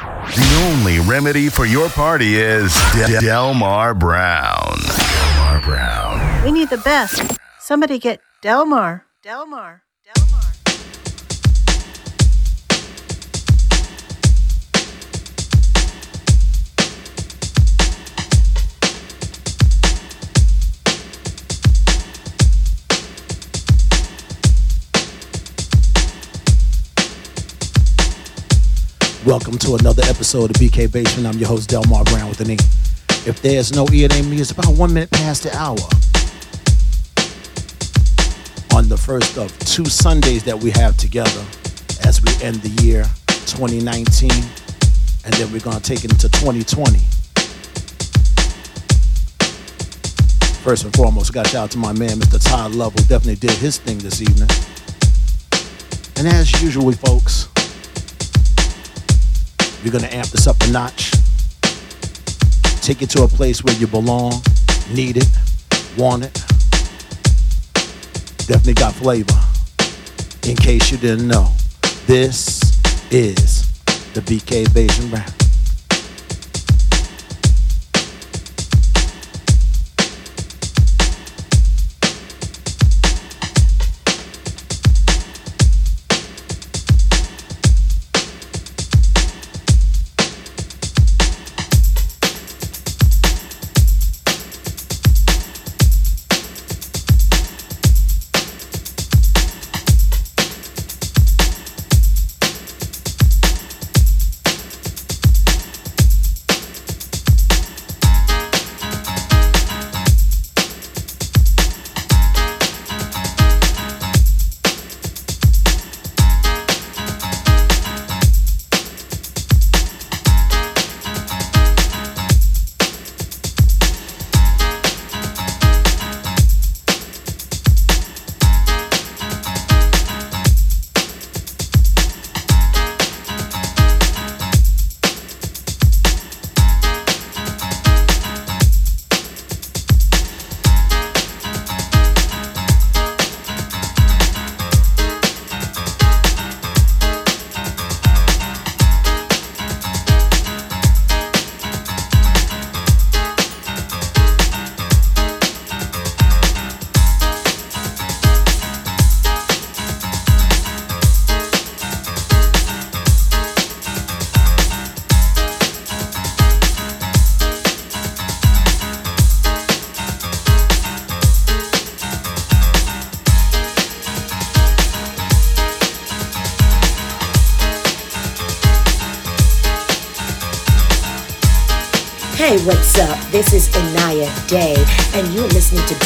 The only remedy for your party is Del- Delmar Brown. Delmar Brown. We need the best. Somebody get. Delmar. Delmar. Welcome to another episode of BK Basement. I'm your host, Delmar Brown with an E. If there's no E, ain't me. It's about one minute past the hour. On the first of two Sundays that we have together as we end the year 2019, and then we're going to take it into 2020. First and foremost, got shout out to my man, Mr. Todd Love, definitely did his thing this evening. And as usual, folks, we're gonna amp this up a notch. Take it to a place where you belong, need it, want it. Definitely got flavor. In case you didn't know, this is the BK Basin Brown.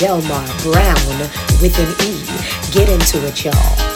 Delmar Brown with an E. Get into it, y'all.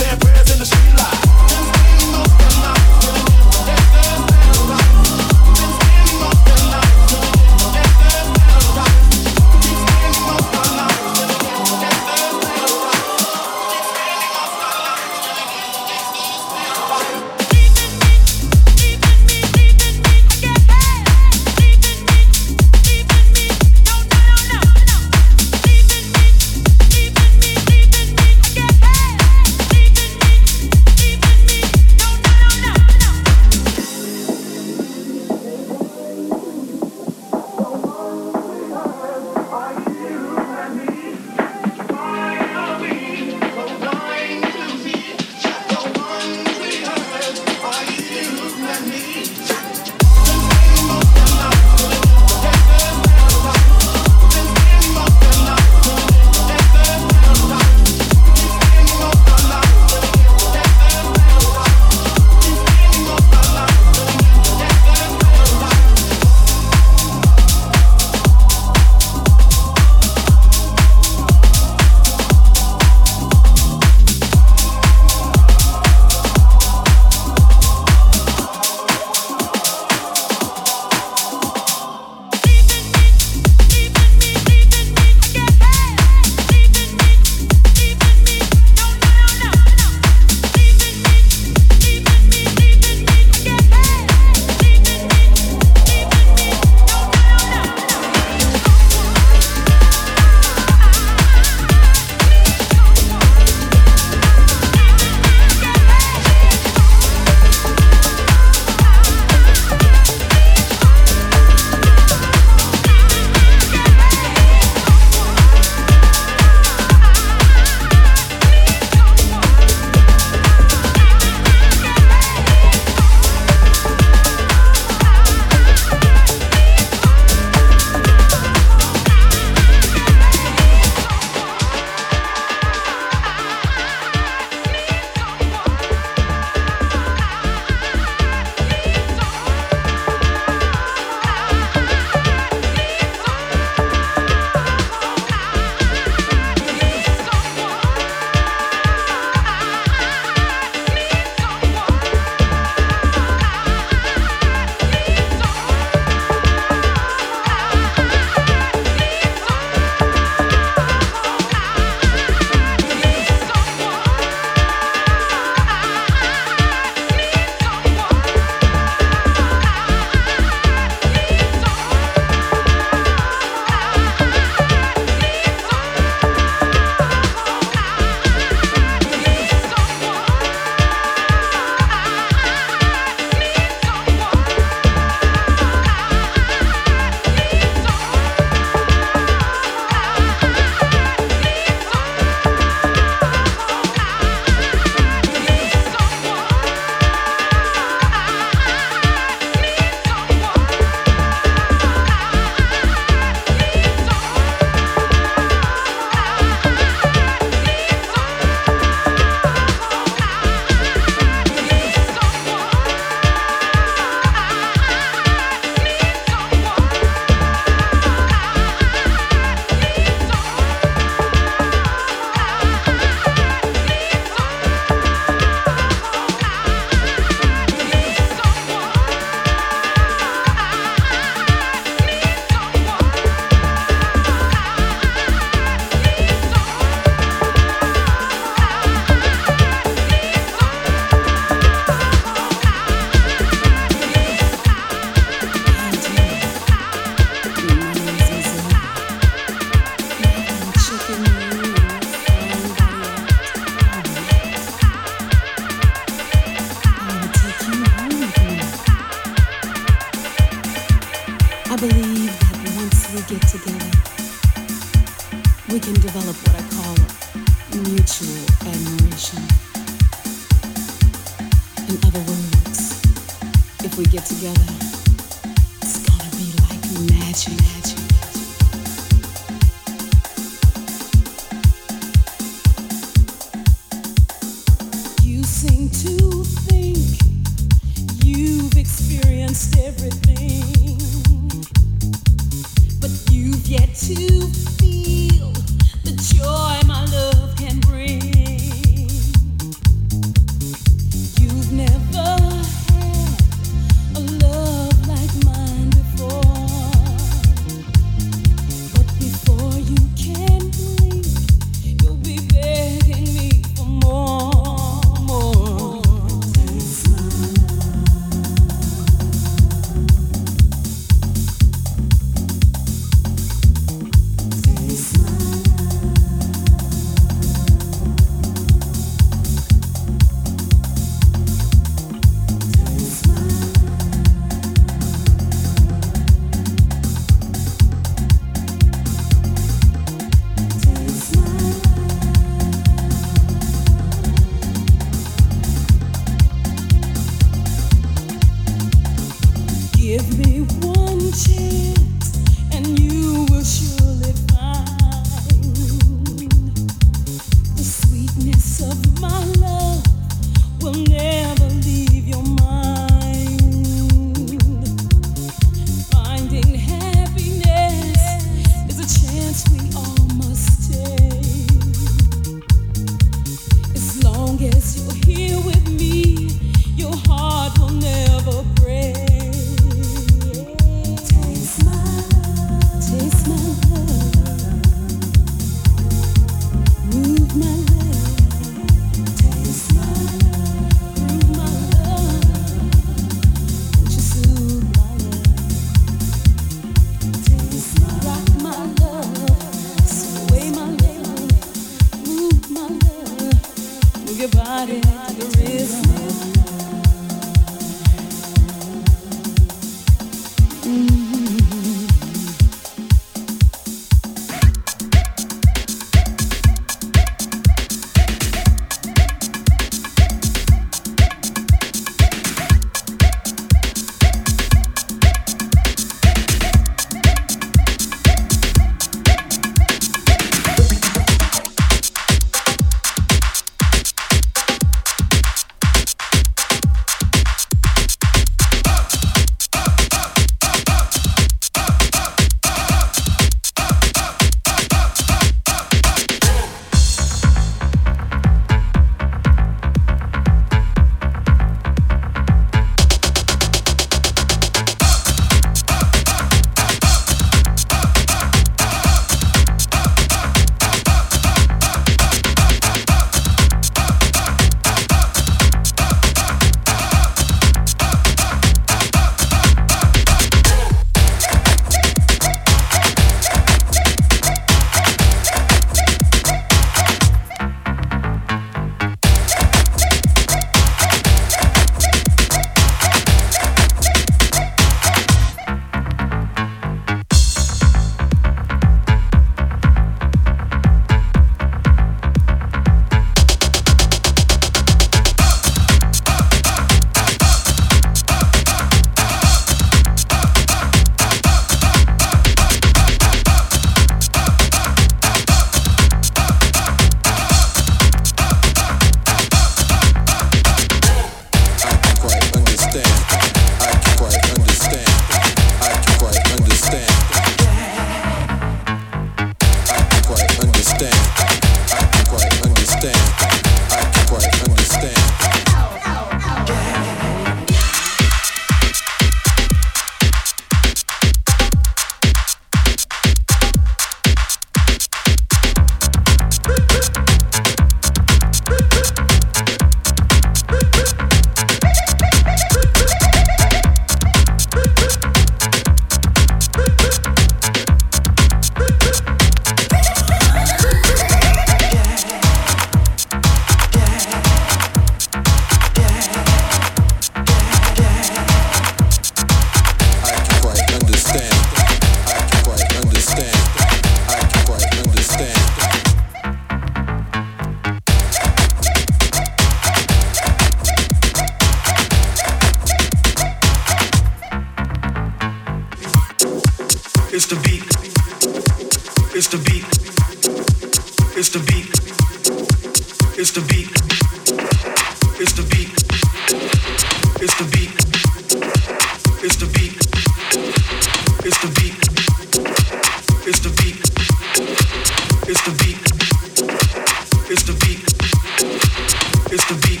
It's the beat.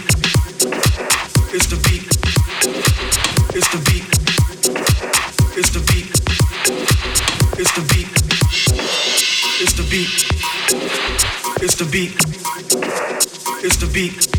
It's the beat. It's the beat. It's the beat. It's the beat. It's the beat. It's the beat. It's the beat.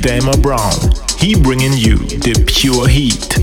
Delmar Brown. He bringing you the pure heat.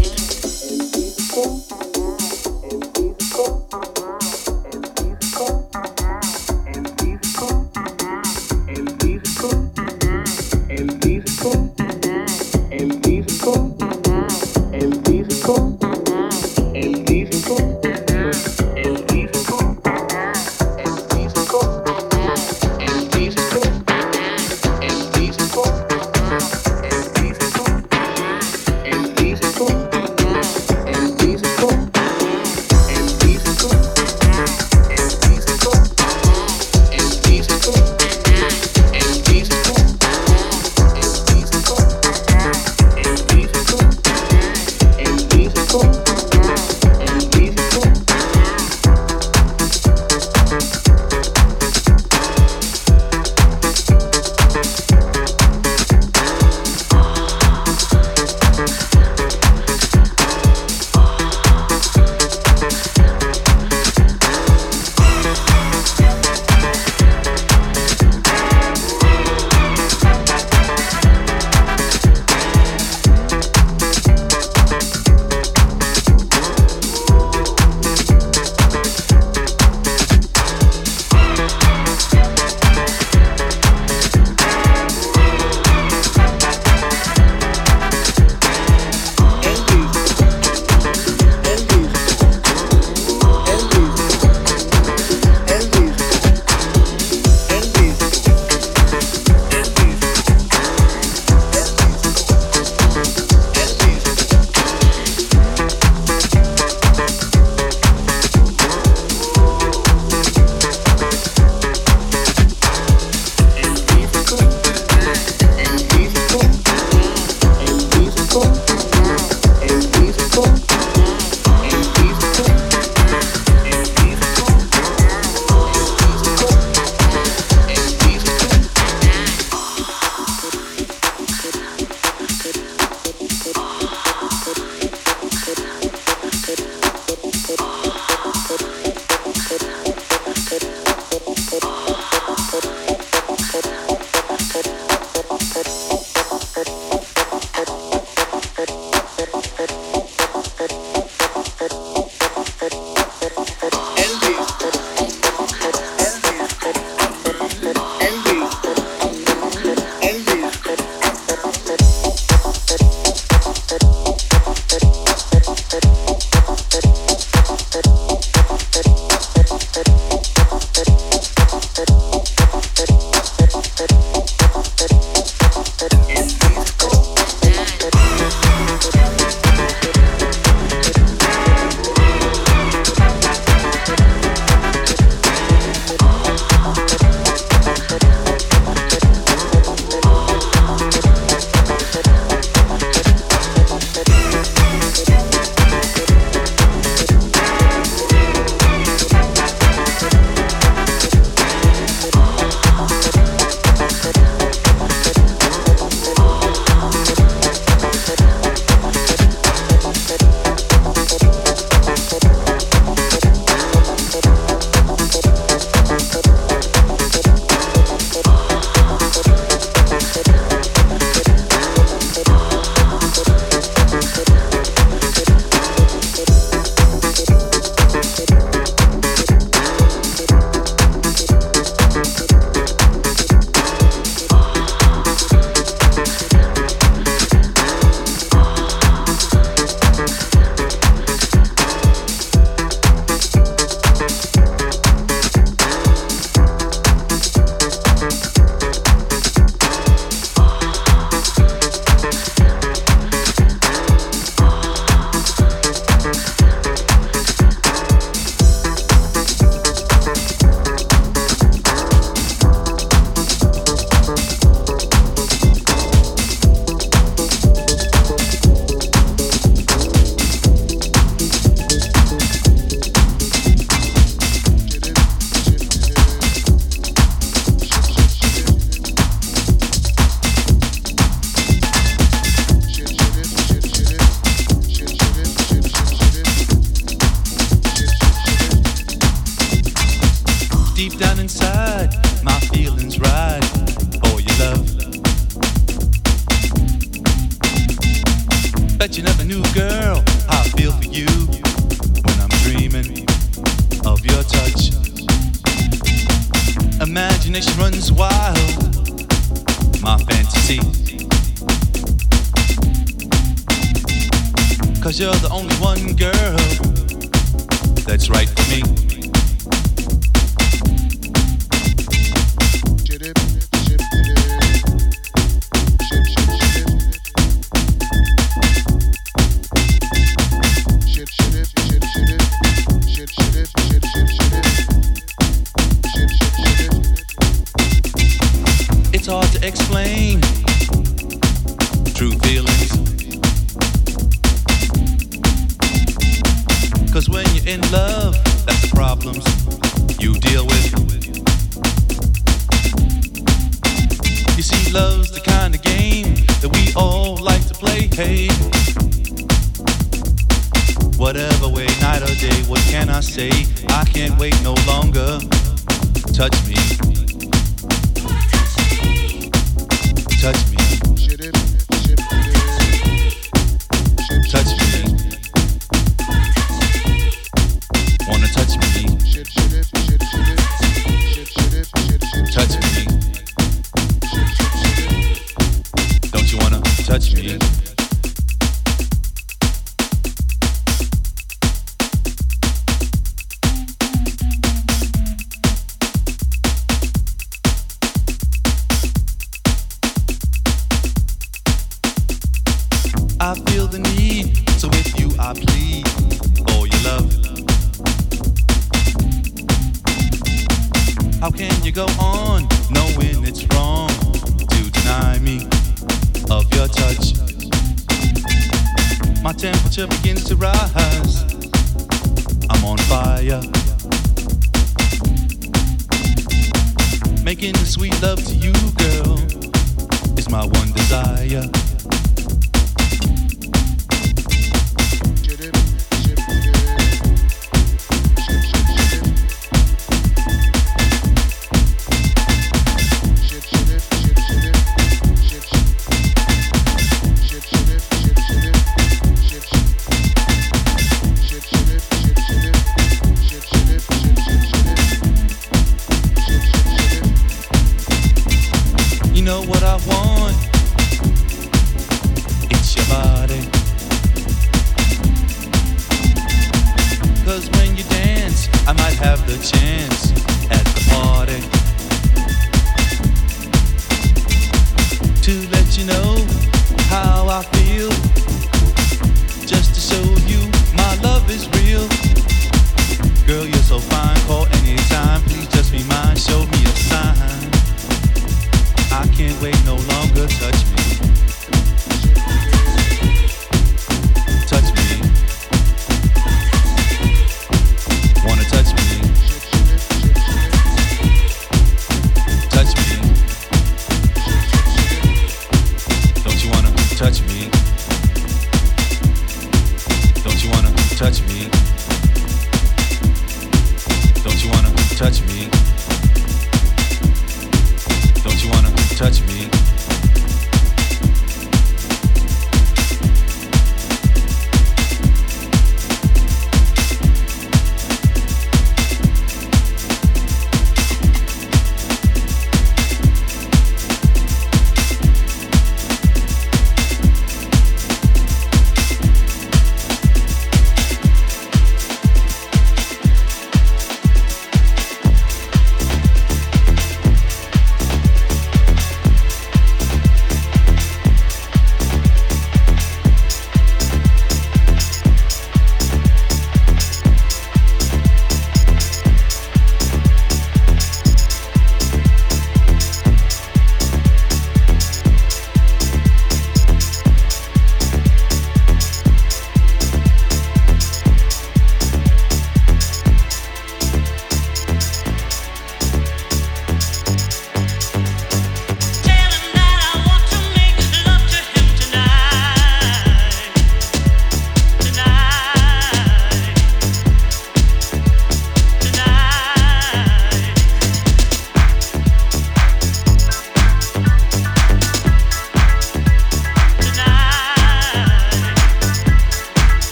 México.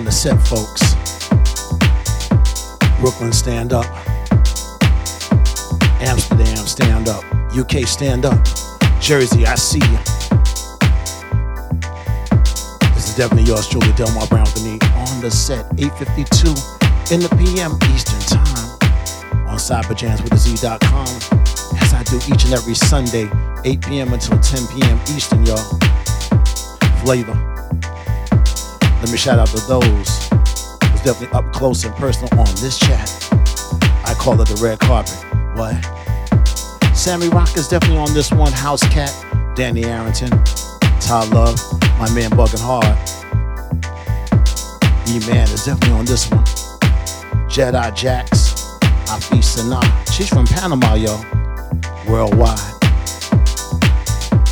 On the set, folks. Brooklyn, stand up. Amsterdam, stand up. UK, stand up. Jersey, I see you. This is definitely yours truly, Delmar Brown for me on the set, 8.52 in the PM Eastern Time on cyberjamswithaz.com as I do each and every Sunday, 8 p.m. until 10 p.m. Eastern, y'all. Flavor. Let me shout out to those who's definitely up close and personal on this chat. I call it the red carpet. What? Sammy Rock is definitely on this one. House Cat, Danny Arrington, Todd Love, my man Bugging Hard. E-Man is definitely on this one. Jedi Jax, Afi Sana. She's from Panama, yo. Worldwide.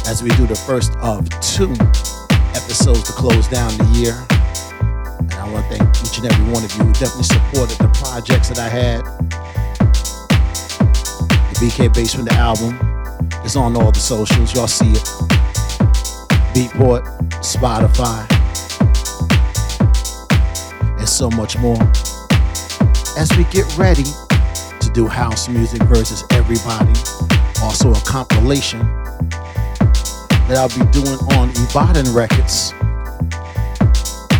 As we do the first of two episodes to close down the year. And every one of you who definitely supported the projects that I had. The BK Basement the album is on all the socials. Y'all see it. Beatport, Spotify, and so much more. As we get ready to do house music versus everybody, also a compilation that I'll be doing on Ibadan Records.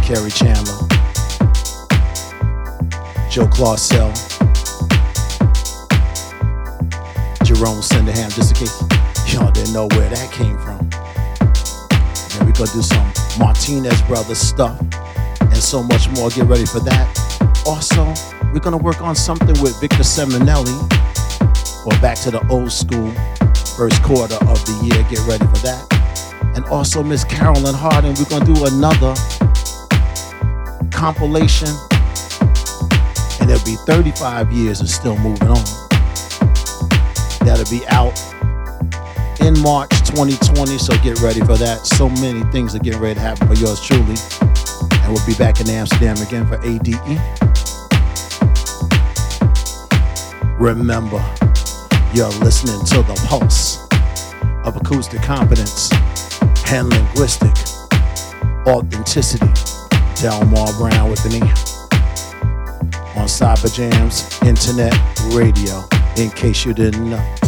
Kerri Chandler. Joe Claussell, Jerome Sydenham, just in case y'all didn't know where that came from. Then we gonna do some Martinez Brothers stuff and so much more. Get ready for that. Also, we're gonna work on something with Victor Simonelli or back to the old school first quarter of the year. Get ready for that. And also Miss Carolyn Harding, we're gonna do another compilation and be 35 years and still moving on. That'll be out in March 2020, so get ready for that. So many things are getting ready to happen for yours truly. And we'll be back in Amsterdam again for ADE. Remember, you're listening to the pulse of acoustic competence and linguistic authenticity. Delmar Brown with an E Cyberjamz Internet Radio, in case you didn't know.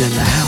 in the house.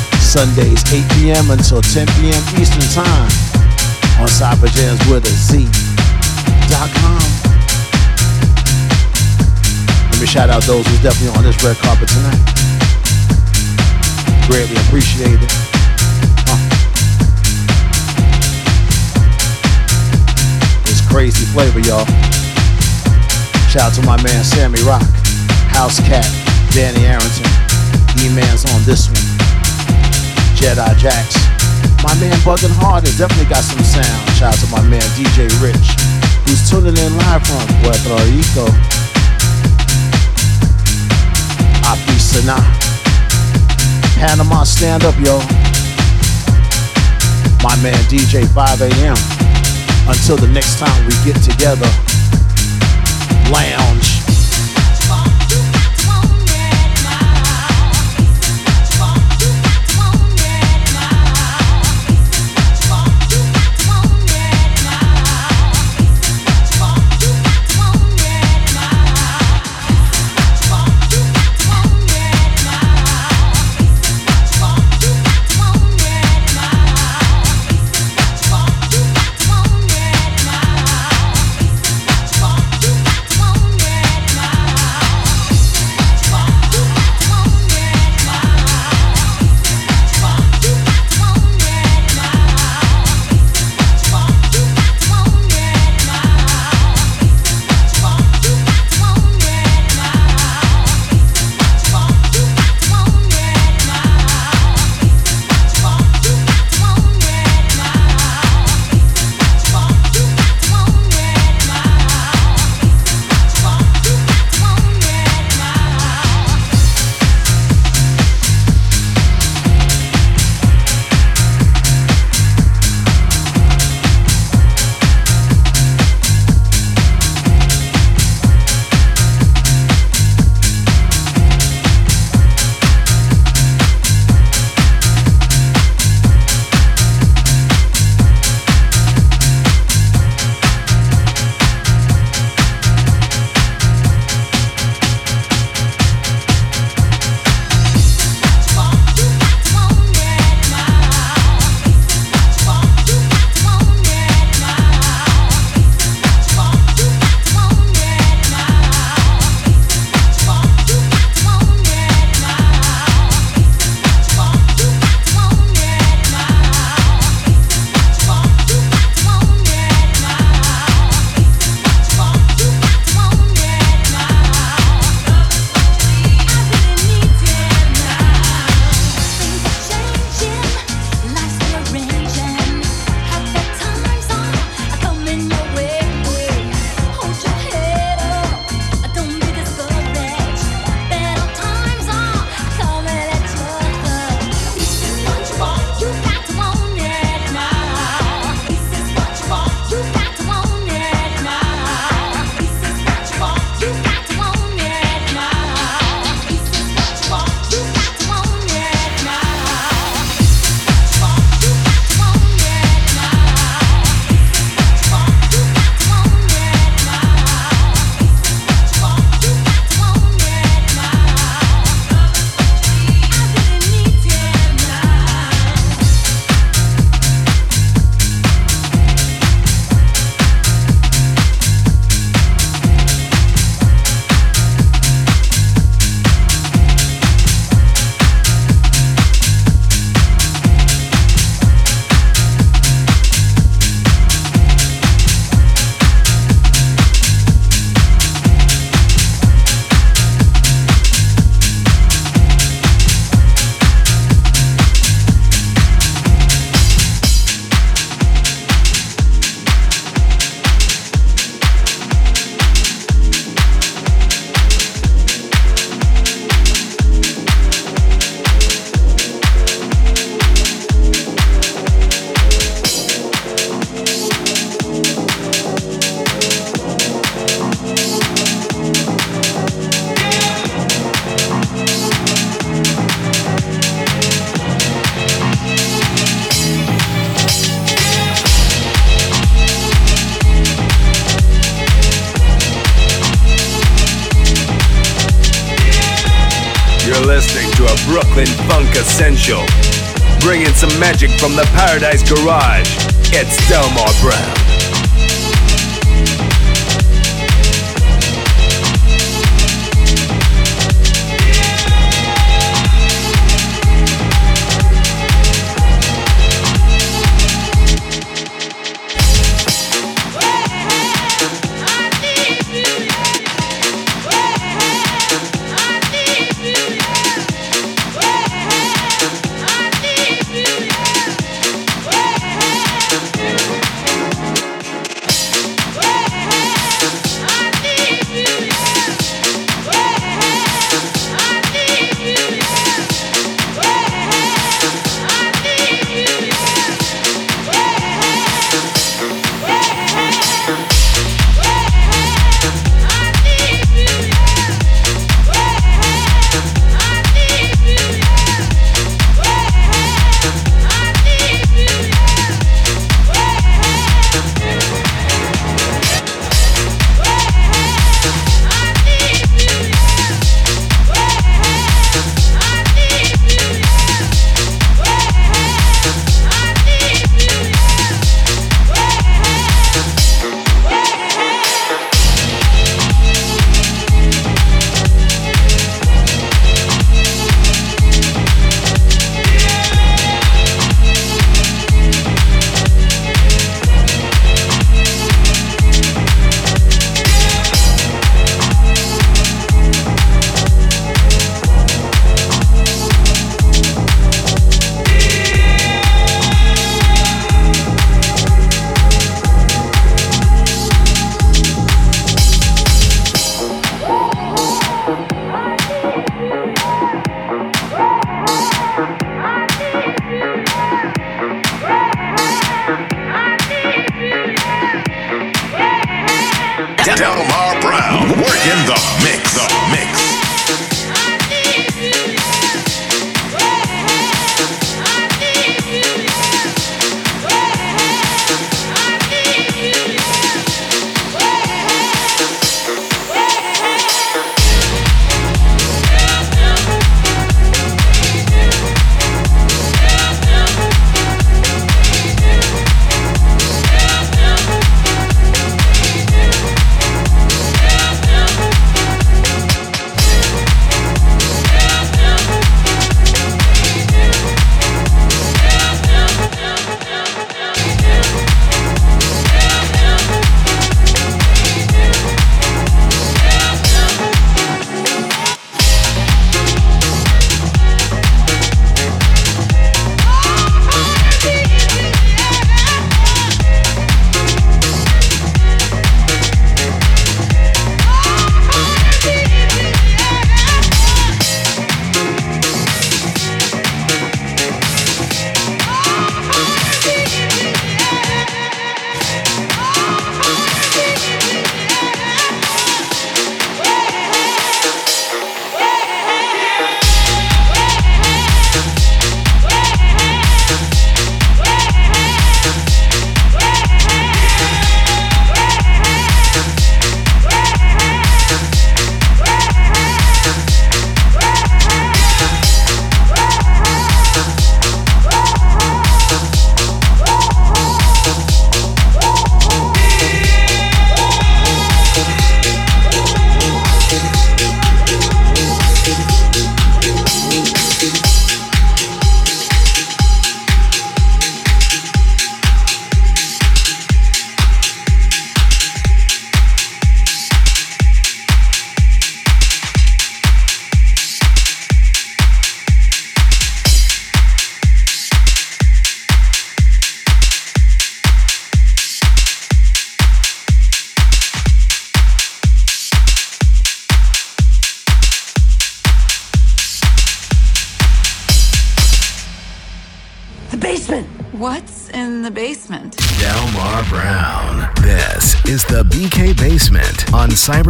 Sundays 8 p.m. until 10 p.m. Eastern Time on Cyberjamz with. Let me shout out those who's definitely on this red carpet tonight. Greatly appreciated. It's crazy flavor, y'all. Shout out to my man Sammy Rock, House Cat, Danny Arrington, E-Man's on this one, Jedi Jax. My man Buggin' Hard has definitely got some sound. Shout out to my man DJ Rich, who's tuning in live from Puerto Rico. Api Sana. Panama stand up, yo. My man DJ 5 a.m. Until the next time we get together, lounge. Garage.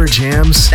Cyberjamz.com.